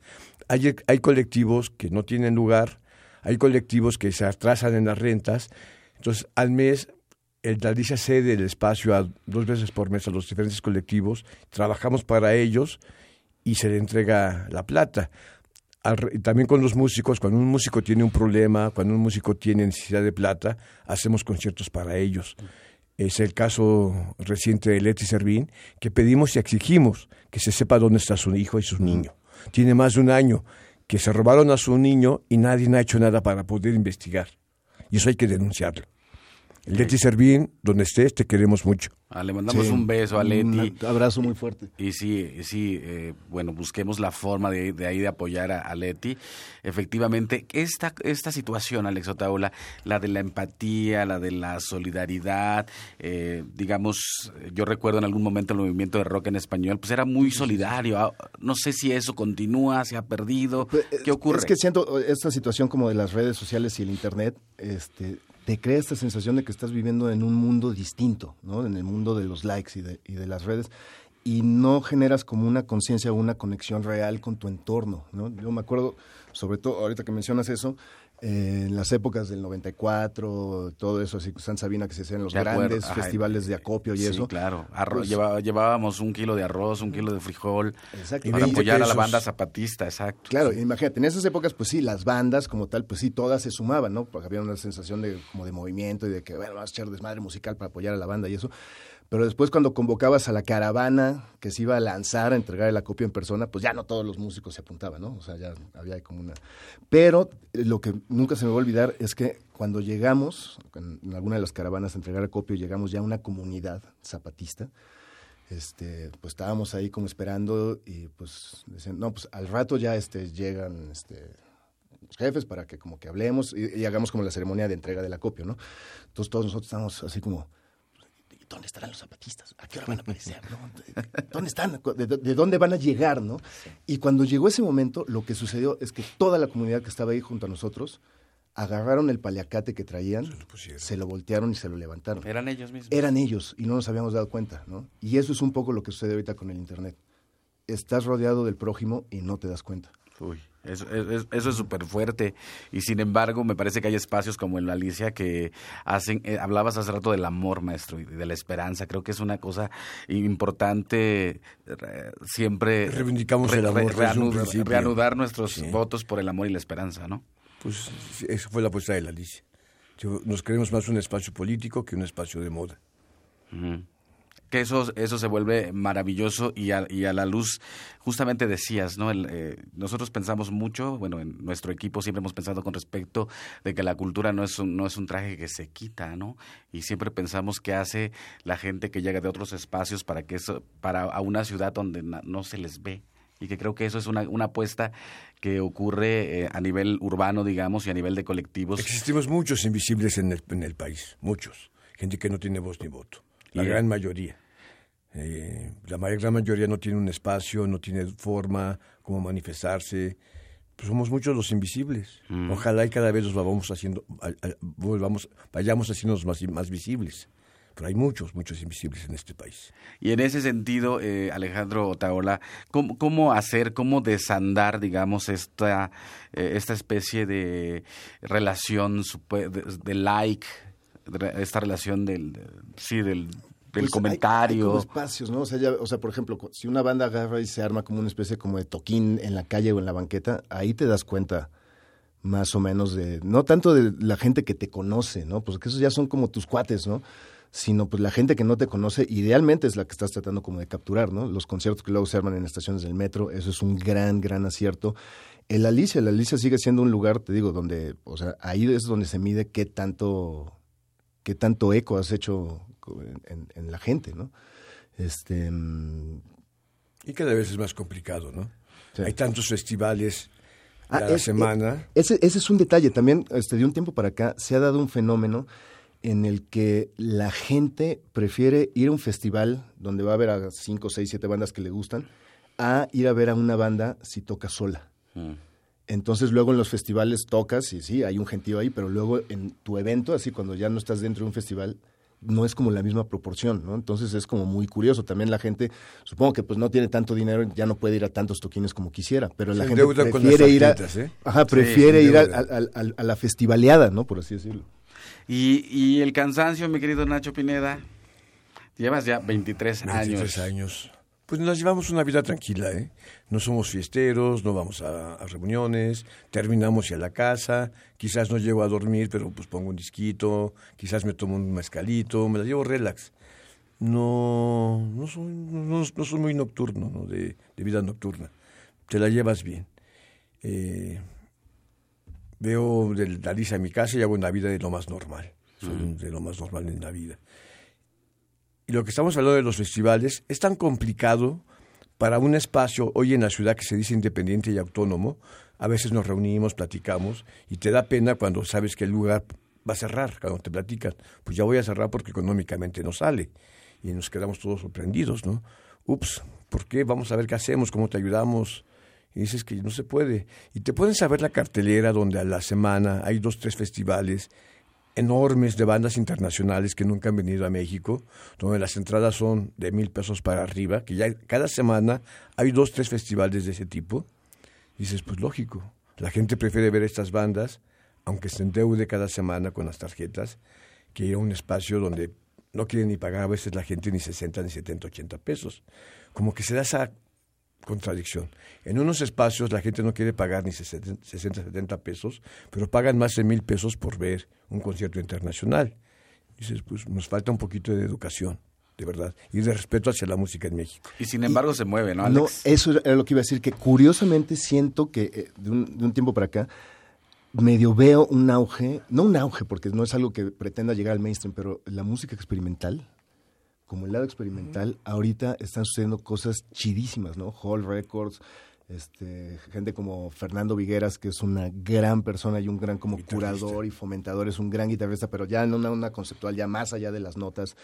Hay, hay colectivos que no tienen lugar, hay colectivos que se atrasan en las rentas, entonces al mes el Alicia cede el espacio a dos veces por mes a los diferentes colectivos, trabajamos para ellos y se le entrega la plata también con los músicos, cuando un músico tiene un problema, cuando un músico tiene necesidad de plata, hacemos conciertos para ellos. Es el caso reciente de Leti Servín, que pedimos y exigimos que se sepa dónde está su hijo y su niño. Tiene más de un año que se robaron a su niño y nadie ha hecho nada para poder investigar. Y eso hay que denunciarlo. Leti Servín, donde estés, te queremos mucho. Ah, le mandamos un beso a Leti. Un abrazo muy fuerte. Y sí, sí, eh, bueno, busquemos la forma de, de ahí de apoyar a, Leti. Efectivamente, esta, esta situación, Alex Otaola, la de la empatía, la de la solidaridad, eh, digamos, yo recuerdo en algún momento el movimiento de rock en español, pues era muy solidario. Ah, no sé si eso continúa, se ha perdido. Pues, ¿Qué ocurre? Es que siento esta situación como de las redes sociales y el Internet, este, te crea esta sensación de que estás viviendo en un mundo distinto, ¿no? En el mundo de los likes y de, y de las redes y no generas como una conciencia o una conexión real con tu entorno, ¿no? Yo me acuerdo, sobre todo ahorita que mencionas eso, eh, en las épocas del 94, todo eso, así, San Sabina que se hacían los grandes festivales de acopio y sí, eso. claro. Pues llevábamos un kilo de arroz, un kilo de frijol para apoyar a la banda zapatista, exacto. Claro, imagínate, en esas épocas, pues sí, las bandas como tal, pues sí, todas se sumaban, ¿no? Porque había una sensación de como de movimiento y de que, bueno, vamos a echar desmadre musical para apoyar a la banda y eso. Pero después cuando convocabas a la caravana que se iba a lanzar a entregar el acopio en persona, pues ya no todos los músicos se apuntaban, ¿no? O sea, ya había como una... Pero eh, lo que nunca se me va a olvidar es que cuando llegamos, en alguna de las caravanas a entregar acopio, llegamos ya a una comunidad zapatista, este, pues estábamos ahí como esperando y pues decían, no, pues al rato ya este, llegan este, los jefes para que como que hablemos y, y hagamos como la ceremonia de entrega del acopio, ¿no? Entonces todos nosotros estábamos así como ¿dónde estarán los zapatistas? ¿A qué hora van a aparecer? ¿Dónde *laughs* están? ¿De, dónde van a llegar? ¿no? Y cuando llegó ese momento, lo que sucedió es que toda la comunidad que estaba ahí junto a nosotros agarraron el paliacate que traían, se lo, voltearon y se lo levantaron. Eran ellos mismos. Eran ellos y no nos habíamos dado cuenta. ¿no? Y eso es un poco lo que sucede ahorita con el Internet. Estás rodeado del prójimo y no te das cuenta. Uy. Eso, es súper fuerte y sin embargo me parece que hay espacios como en la Alicia que hacen, eh, hablabas hace rato del amor maestro y de la esperanza, creo que es una cosa importante eh, siempre reivindicamos el amor, reanudar, nuestros votos por el amor y la esperanza, ¿no? Pues esa fue la apuesta de la Alicia. nos queremos más un espacio político que un espacio de moda que eso, eso se vuelve maravilloso y a, la luz, justamente decías, ¿no? El, eh, nosotros pensamos mucho, bueno, en nuestro equipo siempre hemos pensado con respecto de que la cultura no es un, no es un traje que se quita, ¿no? Y siempre pensamos que hace la gente que llega de otros espacios para que eso, para a una ciudad donde no se les ve y que creo que eso es una, una apuesta que ocurre eh, a nivel urbano, digamos, y a nivel de colectivos. Existimos muchos invisibles en el, en el país, muchos. Gente que no tiene voz ni voto. La gran mayoría. Eh, la gran mayoría no tiene un espacio, no tiene forma como manifestarse. Pues somos muchos los invisibles. Mm. Ojalá y cada vez los vamos haciendo, volvamos, vayamos haciéndonos más, más visibles. Pero hay muchos, muchos invisibles en este país. Y en ese sentido, eh, Alejandro Otaola, ¿cómo, ¿cómo, hacer, cómo desandar, digamos, esta, eh, esta especie de relación de like, esta relación del, sí, del el pues, comentario. Hay, espacios, ¿no? O sea, o sea, por ejemplo, si una banda agarra y se arma como una especie como de toquín en la calle o en la banqueta, ahí te das cuenta más o menos de, no tanto de la gente que te conoce, ¿no? Pues que esos ya son como tus cuates, ¿no? Sino pues la gente que no te conoce, idealmente es la que estás tratando como de capturar, ¿no? Los conciertos que luego se arman en estaciones del metro, eso es un gran, gran acierto. El Alicia, el Alicia sigue siendo un lugar, te digo, donde, o sea, ahí es donde se mide qué tanto, qué tanto eco has hecho en, la gente, ¿no? Este, mm, y cada vez es más complicado, ¿no? Hay tantos festivales a ah, la semana. E, ese, ese, es un detalle. También, este, de un tiempo para acá, se ha dado un fenómeno en el que la gente prefiere ir a un festival donde va a haber a cinco, seis, siete bandas que le gustan, a ir a ver a una banda si toca sola. Mm. Entonces luego en los festivales tocas y sí, hay un gentío ahí, pero luego en tu evento, así cuando ya no estás dentro de un festival, no es como la misma proporción, ¿no? Entonces es como muy curioso. También la gente, supongo que pues no tiene tanto dinero, ya no puede ir a tantos toquines como quisiera, pero la gente prefiere ir a, ¿eh? ajá, prefiere ir a, a, la festivaleada, ¿no? Por así decirlo. Y, y el cansancio, mi querido Nacho Pineda, llevas ya 23, 23 años. años pues nos llevamos una vida tranquila, ¿eh? No somos fiesteros, no vamos a, reuniones, terminamos y a la casa, quizás no llego a dormir, pero pues pongo un disquito, quizás me tomo un mezcalito, me la llevo relax. No, no soy, no, soy muy nocturno, ¿no? de, vida nocturna. Te la llevas bien. Eh, veo de la lisa en mi casa y hago una vida de lo más normal. soy de lo más normal en la vida. Lo que estamos hablando de los festivales es tan complicado para un espacio hoy en la ciudad que se dice independiente y autónomo. A veces nos reunimos, platicamos y te da pena cuando sabes que el lugar va a cerrar, cuando te platican. Pues ya voy a cerrar porque económicamente no sale. Y nos quedamos todos sorprendidos, ¿no? Ups, ¿por qué? Vamos a ver qué hacemos, cómo te ayudamos. Y dices que no se puede. Y te pueden saber la cartelera donde a la semana hay dos, tres festivales enormes de bandas internacionales que nunca han venido a México, donde las entradas son de mil pesos para arriba, que ya cada semana hay dos, tres festivales de ese tipo. Y dices, pues lógico, la gente prefiere ver estas bandas, aunque se endeude cada semana con las tarjetas, que ir a un espacio donde no quiere ni pagar a veces la gente ni 60, ni 70, 80 pesos. Como que se da esa contradicción. En unos espacios la gente no quiere pagar ni 60, 70 pesos, pero pagan más de mil pesos por ver un concierto internacional. Dices, pues nos falta un poquito de educación, de verdad, y de respeto hacia la música en México. Y sin embargo se mueve, ¿no, Alex? No, eso era lo que iba a decir, que curiosamente siento que eh, de, un, de un tiempo para acá, medio veo un auge, no un auge, porque no es algo que pretenda llegar al mainstream, pero la música experimental, como el lado experimental, ahorita están sucediendo cosas chidísimas, ¿no? Hall Records, este, gente como Fernando Vigueras, que es una gran persona y un gran como curador y fomentador, es un gran guitarrista, pero ya en una, una conceptual, ya más allá de las notas.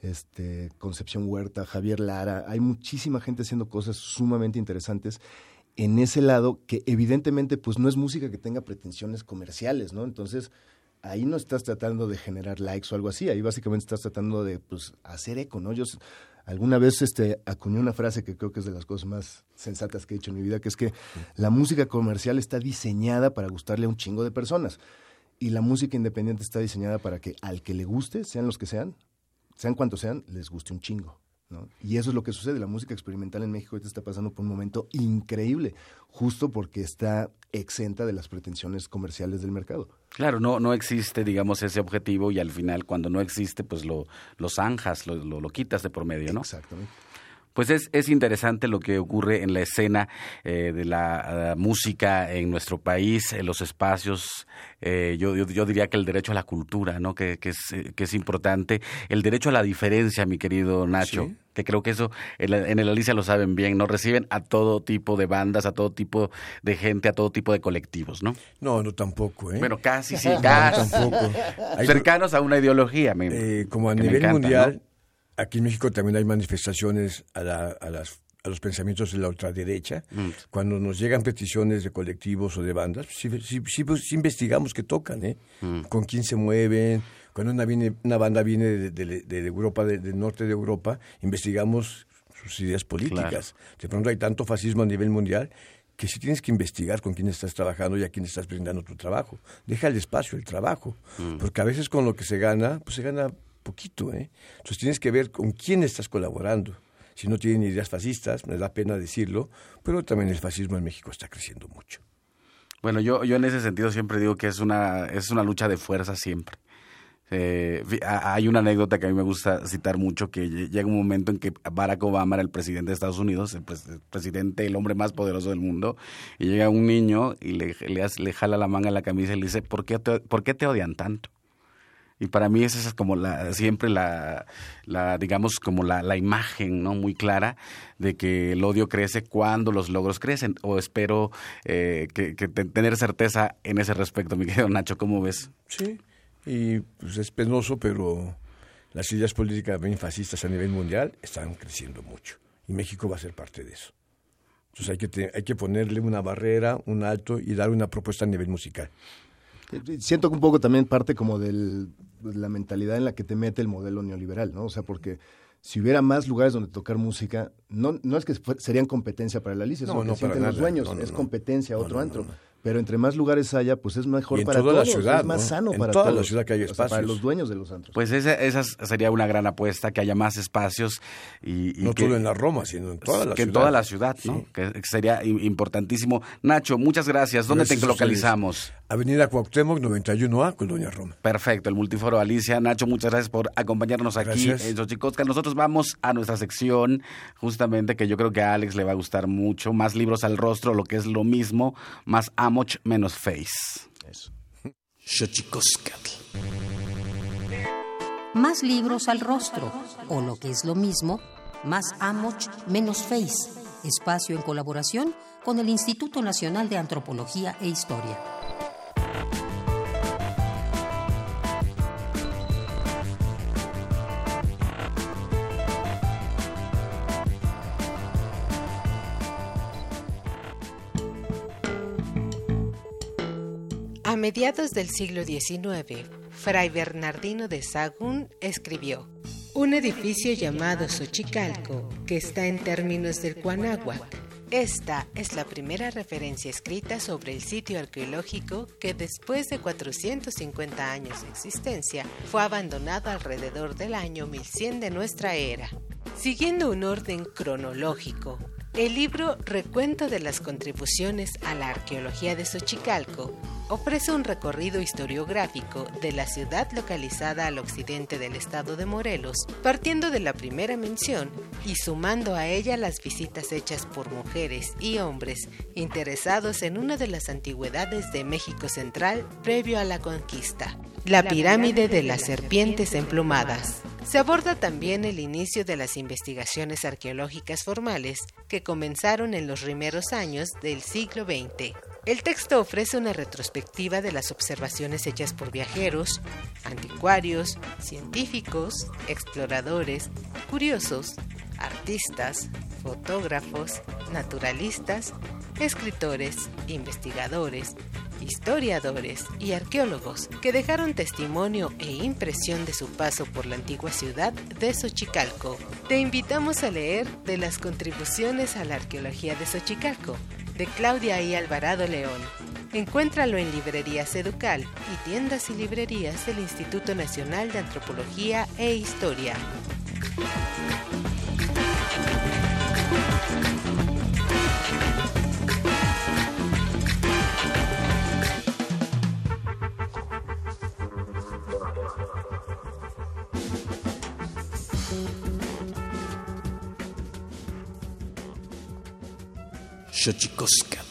Este, Concepción Huerta, Javier Lara, hay muchísima gente haciendo cosas sumamente interesantes en ese lado que evidentemente pues no es música que tenga pretensiones comerciales, ¿no? Entonces, ahí no estás tratando de generar likes o algo así, ahí básicamente estás tratando de pues hacer eco, ¿no? Yo alguna vez este acuñé una frase que creo que es de las cosas más sensatas que he hecho en mi vida, que es que la música comercial está diseñada para gustarle a un chingo de personas y la música independiente está diseñada para que al que le guste, sean los que sean, sean cuantos sean, les guste un chingo. ¿No? Y eso es lo que sucede. La música experimental en México ahorita está pasando por un momento increíble, justo porque está exenta de las pretensiones comerciales del mercado. Claro, no, no existe, digamos, ese objetivo y al final cuando no existe, pues lo, lo zanjas, lo, lo, lo quitas de por medio, ¿no? Exactamente. Pues es, es interesante lo que ocurre en la escena eh, de la uh, música en nuestro país, en los espacios. Eh, yo, yo, yo, diría que el derecho a la cultura, ¿no? Que, que, es, que es importante. El derecho a la diferencia, mi querido Nacho. ¿Sí? Que creo que eso en, la, en el Alicia lo saben bien, ¿no? Reciben a todo tipo de bandas, a todo tipo de gente, a todo tipo de colectivos, ¿no? No, no tampoco, ¿eh? Bueno, casi, sí, *laughs* casi. No, tampoco. Cercanos a una ideología, me, eh, Como a nivel encanta, mundial. ¿no? Aquí en México también hay manifestaciones a, la, a, las, a los pensamientos de la ultraderecha. Mm. Cuando nos llegan peticiones de colectivos o de bandas, sí, sí, sí, pues, investigamos qué tocan, ¿eh? Mm. con quién se mueven. Cuando una, viene, una banda viene de, de, de Europa, de, del norte de Europa, investigamos sus ideas políticas. Claro. De pronto hay tanto fascismo a nivel mundial que si tienes que investigar con quién estás trabajando y a quién estás brindando tu trabajo. Deja el espacio, el trabajo. Mm. Porque a veces con lo que se gana, pues se gana poquito, ¿eh? Entonces tienes que ver con quién estás colaborando. Si no tienen ideas fascistas, me da pena decirlo, pero también el fascismo en México está creciendo mucho. Bueno, yo, yo en ese sentido siempre digo que es una, es una lucha de fuerza siempre. Eh, hay una anécdota que a mí me gusta citar mucho, que llega un momento en que Barack Obama era el presidente de Estados Unidos, el, presidente, el hombre más poderoso del mundo, y llega un niño y le, le, jala la manga a la camisa y le dice, ¿por qué ¿por qué te odian tanto? Y para mí esa es como la siempre la, la digamos como la, la, imagen no muy clara de que el odio crece cuando los logros crecen o espero eh, que, que tener certeza en ese respecto mi querido Nacho cómo ves sí y pues es penoso pero las ideas políticas bien fascistas a nivel mundial están creciendo mucho y México va a ser parte de eso. Entonces hay que te, hay que ponerle una barrera un alto y dar una propuesta a nivel musical. Siento que un poco también parte como del, de la mentalidad en la que te mete el modelo neoliberal, ¿no? O sea, porque si hubiera más lugares donde tocar música, no, no es que serían competencia para la Alicia, no, no, sienten los dueños, no, es competencia a otro antro. Pero entre más lugares haya, pues es mejor y en para toda todos, la ciudad, es más sano en para toda todos. la ciudad que haya espacios. O sea, para los dueños de los antros. Pues esa, esa sería una gran apuesta, que haya más espacios. y, y No que, solo en la Roma, sino en toda la que ciudad. en toda la ciudad, ¿no? Sí. Que sería importantísimo. Nacho, muchas gracias. ¿Dónde Gracias te localizamos? Avenida Cuauhtémoc, 91A, Colonia Roma. Perfecto, el Multiforo Alicia. Nacho, muchas gracias por acompañarnos aquí Gracias. en Xochicosca. Nosotros vamos a nuestra sección, justamente que yo creo que a Alex le va a gustar mucho. Más libros al rostro, lo que es lo mismo, más Amoch menos Face. Eso. Xochicoscatl. más libros al rostro, o lo que es lo mismo, más Amoch, menos Face, espacio en colaboración con el Instituto Nacional de Antropología e Historia. A mediados del siglo XIX, Fray Bernardino de Sahagún escribió un edificio llamado Xochicalco, que está en términos del Cuanáhuac. Esta es la primera referencia escrita sobre el sitio arqueológico que después de 450 años de existencia fue abandonado alrededor del año 1100 de nuestra era. Siguiendo un orden cronológico, el libro Recuento de las contribuciones a la arqueología de Xochicalco ofrece un recorrido historiográfico de la ciudad localizada al occidente del estado de Morelos, partiendo de la primera mención y sumando a ella las visitas hechas por mujeres y hombres interesados en una de las antigüedades de México Central previo a la conquista, la pirámide de las serpientes emplumadas. Se aborda también el inicio de las investigaciones arqueológicas formales que comenzaron en los primeros años del siglo XX. El texto ofrece una retrospectiva de las observaciones hechas por viajeros, anticuarios, científicos, exploradores, curiosos, artistas, fotógrafos, naturalistas, escritores, investigadores, historiadores y arqueólogos que dejaron testimonio e impresión de su paso por la antigua ciudad de Xochicalco. Te invitamos a leer de las contribuciones a la arqueología de Xochicalco, de Claudia I. Alvarado León. Encuéntralo en Librerías Educal y tiendas y librerías del Instituto Nacional de Antropología e Historia. Xochicoscatl.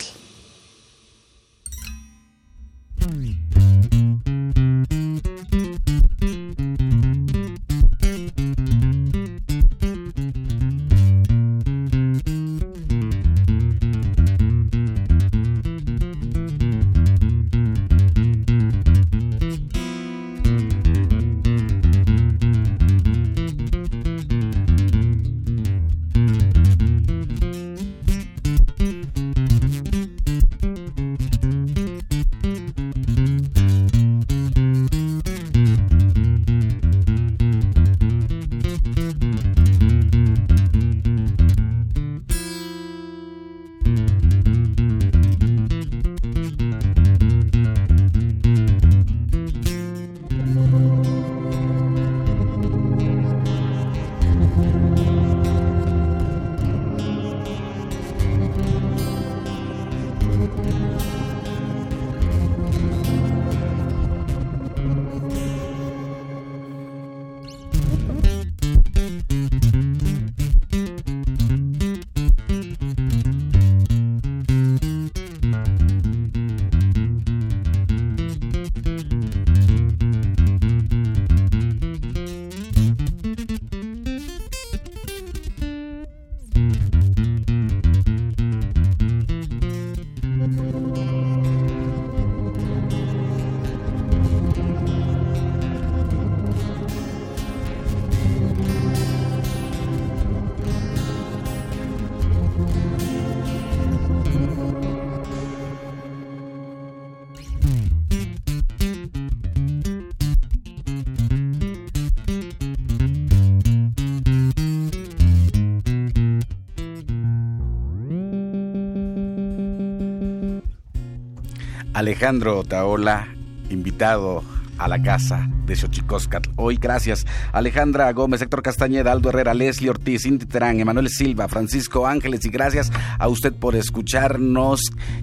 Alejandro Taola, invitado a la casa de Xochicóscatl. Hoy, gracias. Alejandra Gómez, Héctor Castañeda, Aldo Herrera, Leslie Ortiz, Inti Terán, Emanuel Silva, Francisco Ángeles y gracias a usted por escucharnos.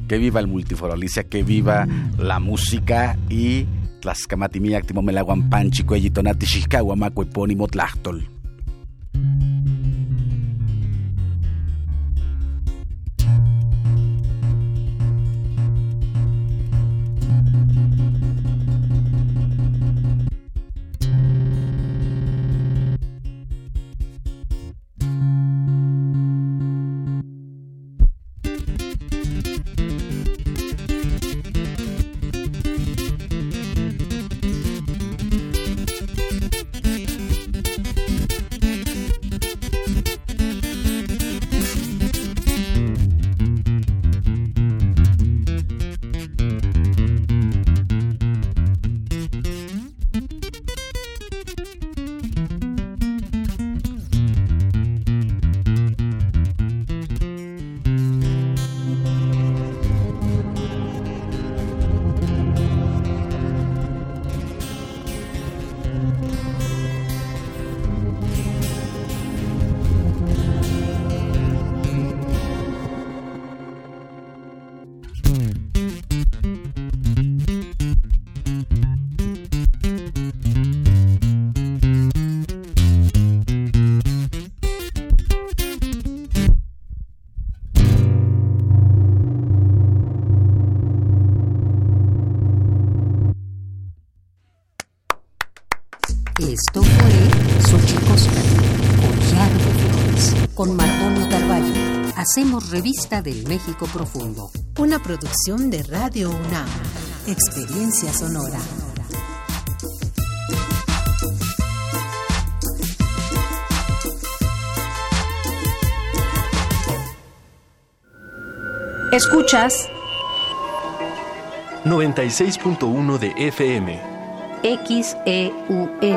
Que viva el multiforo, Alicia, que viva la música y las camatimiac, timomelaguan panchi, cuellitonati, xixcahuamaco, epónimo tlachtol. Hacemos revista del México Profundo. Una producción de Radio UNAM. Experiencia sonora. Escuchas 96.1 de FM. XEUN